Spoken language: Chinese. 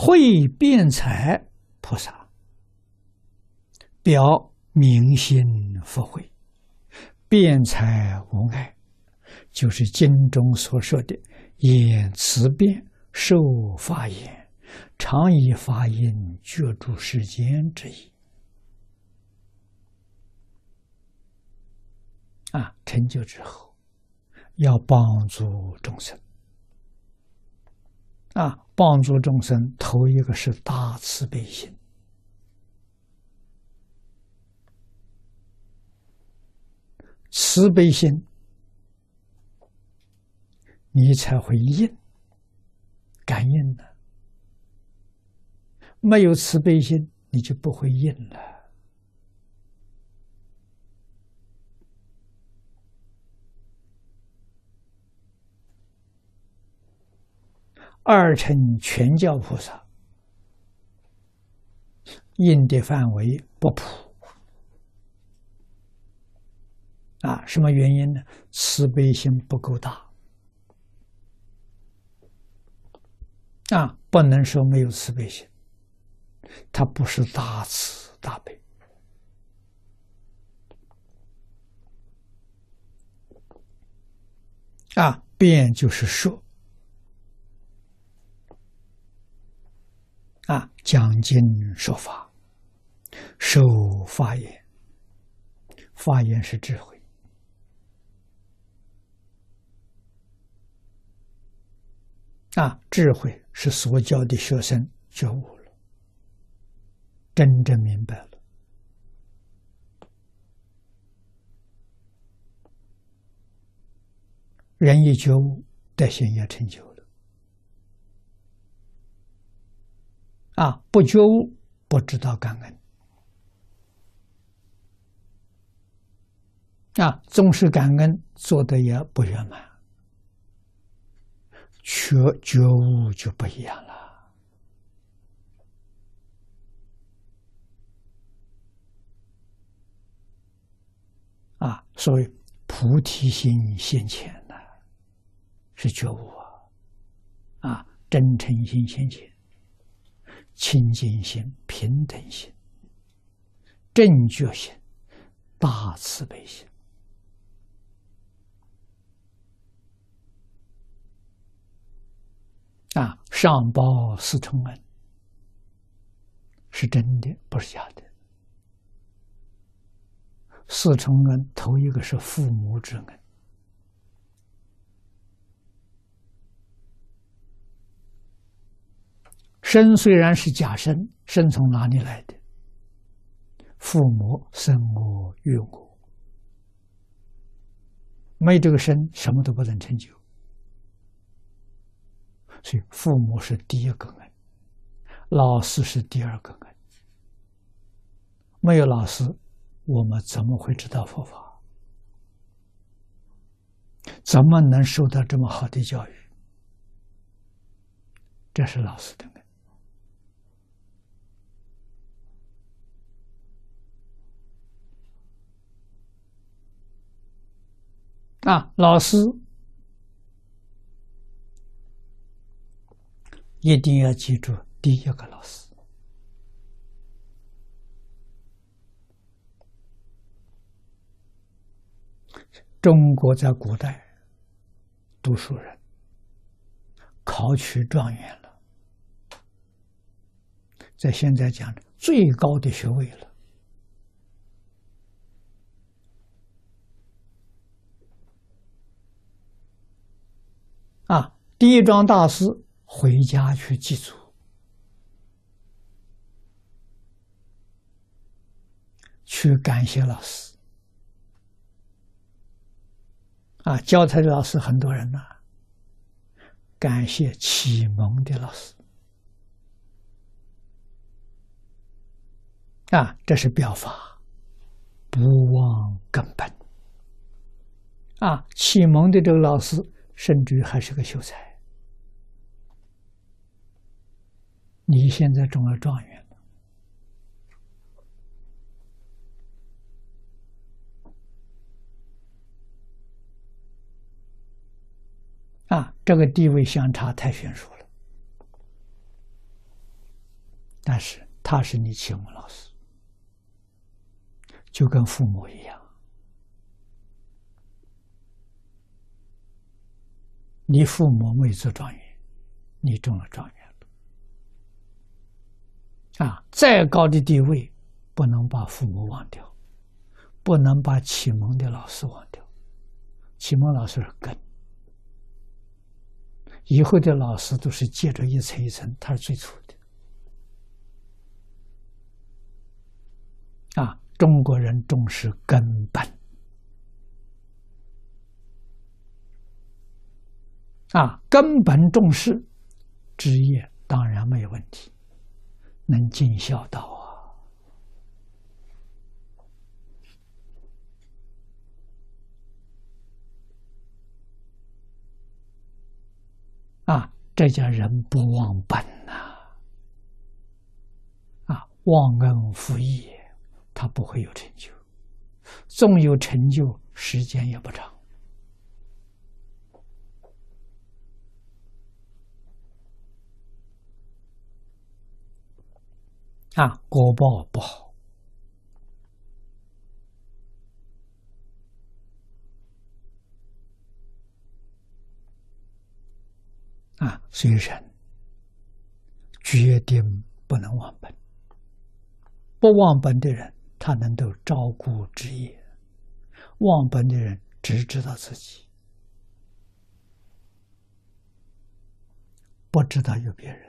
会辩才菩萨表明心佛慧，辩才无碍，就是经中所说的言辞辩，受法言，常以法音觉住世间之意。啊，成就之后，要帮助众生。啊，帮助众生，头一个是大慈悲心，慈悲心，你才会应感应的。没有慈悲心，你就不会应了。二乘全教菩萨应的范围不普啊？什么原因呢？慈悲心不够大啊！不能说没有慈悲心，他不是大慈大悲啊！辩就是说。啊，讲经说法，受法言，法言是智慧。啊，智慧是所教的学生觉悟了，真正明白了，人一觉悟，德行也成就了。啊，不觉悟，不知道感恩。啊，纵是感恩，做的也不圆满。觉觉悟就不一样了。啊，所以菩提心现前呢，是觉悟啊，啊，真诚心现前。清净心、平等心、正觉心、大慈悲心啊！上报四重恩是真的，不是假的。四重恩头一个是父母之恩。生虽然是假生，生从哪里来的？父母生我育我，没这个生，什么都不能成就。所以，父母是第一个恩，老师是第二个恩。没有老师，我们怎么会知道佛法？怎么能受到这么好的教育？这是老师的恩。啊，老师一定要记住第一个老师。中国在古代，读书人考取状元了，在现在讲的最高的学位了。第一桩大事，回家去祭祖，去感谢老师。啊，教材的老师很多人呐，感谢启蒙的老师。啊，这是表法，不忘根本。啊，启蒙的这个老师。甚至于还是个秀才，你现在中了状元了啊！这个地位相差太悬殊了但是他是你启蒙老师，就跟父母一样。你父母没做状元，你中了状元。啊，再高的地位，不能把父母忘掉，不能把启蒙的老师忘掉。启蒙老师是根，以后的老师都是接着一层一层，他是最初的。啊，中国人重视根本。啊，根本重视职业当然没有问题，能尽孝道啊！啊，这叫人不忘本呐！啊，忘恩负义，他不会有成就，纵有成就，时间也不长。啊，果报不好啊，所以人决定不能忘本。不忘本的人，他能够照顾职业；忘本的人，只知道自己，不知道有别人。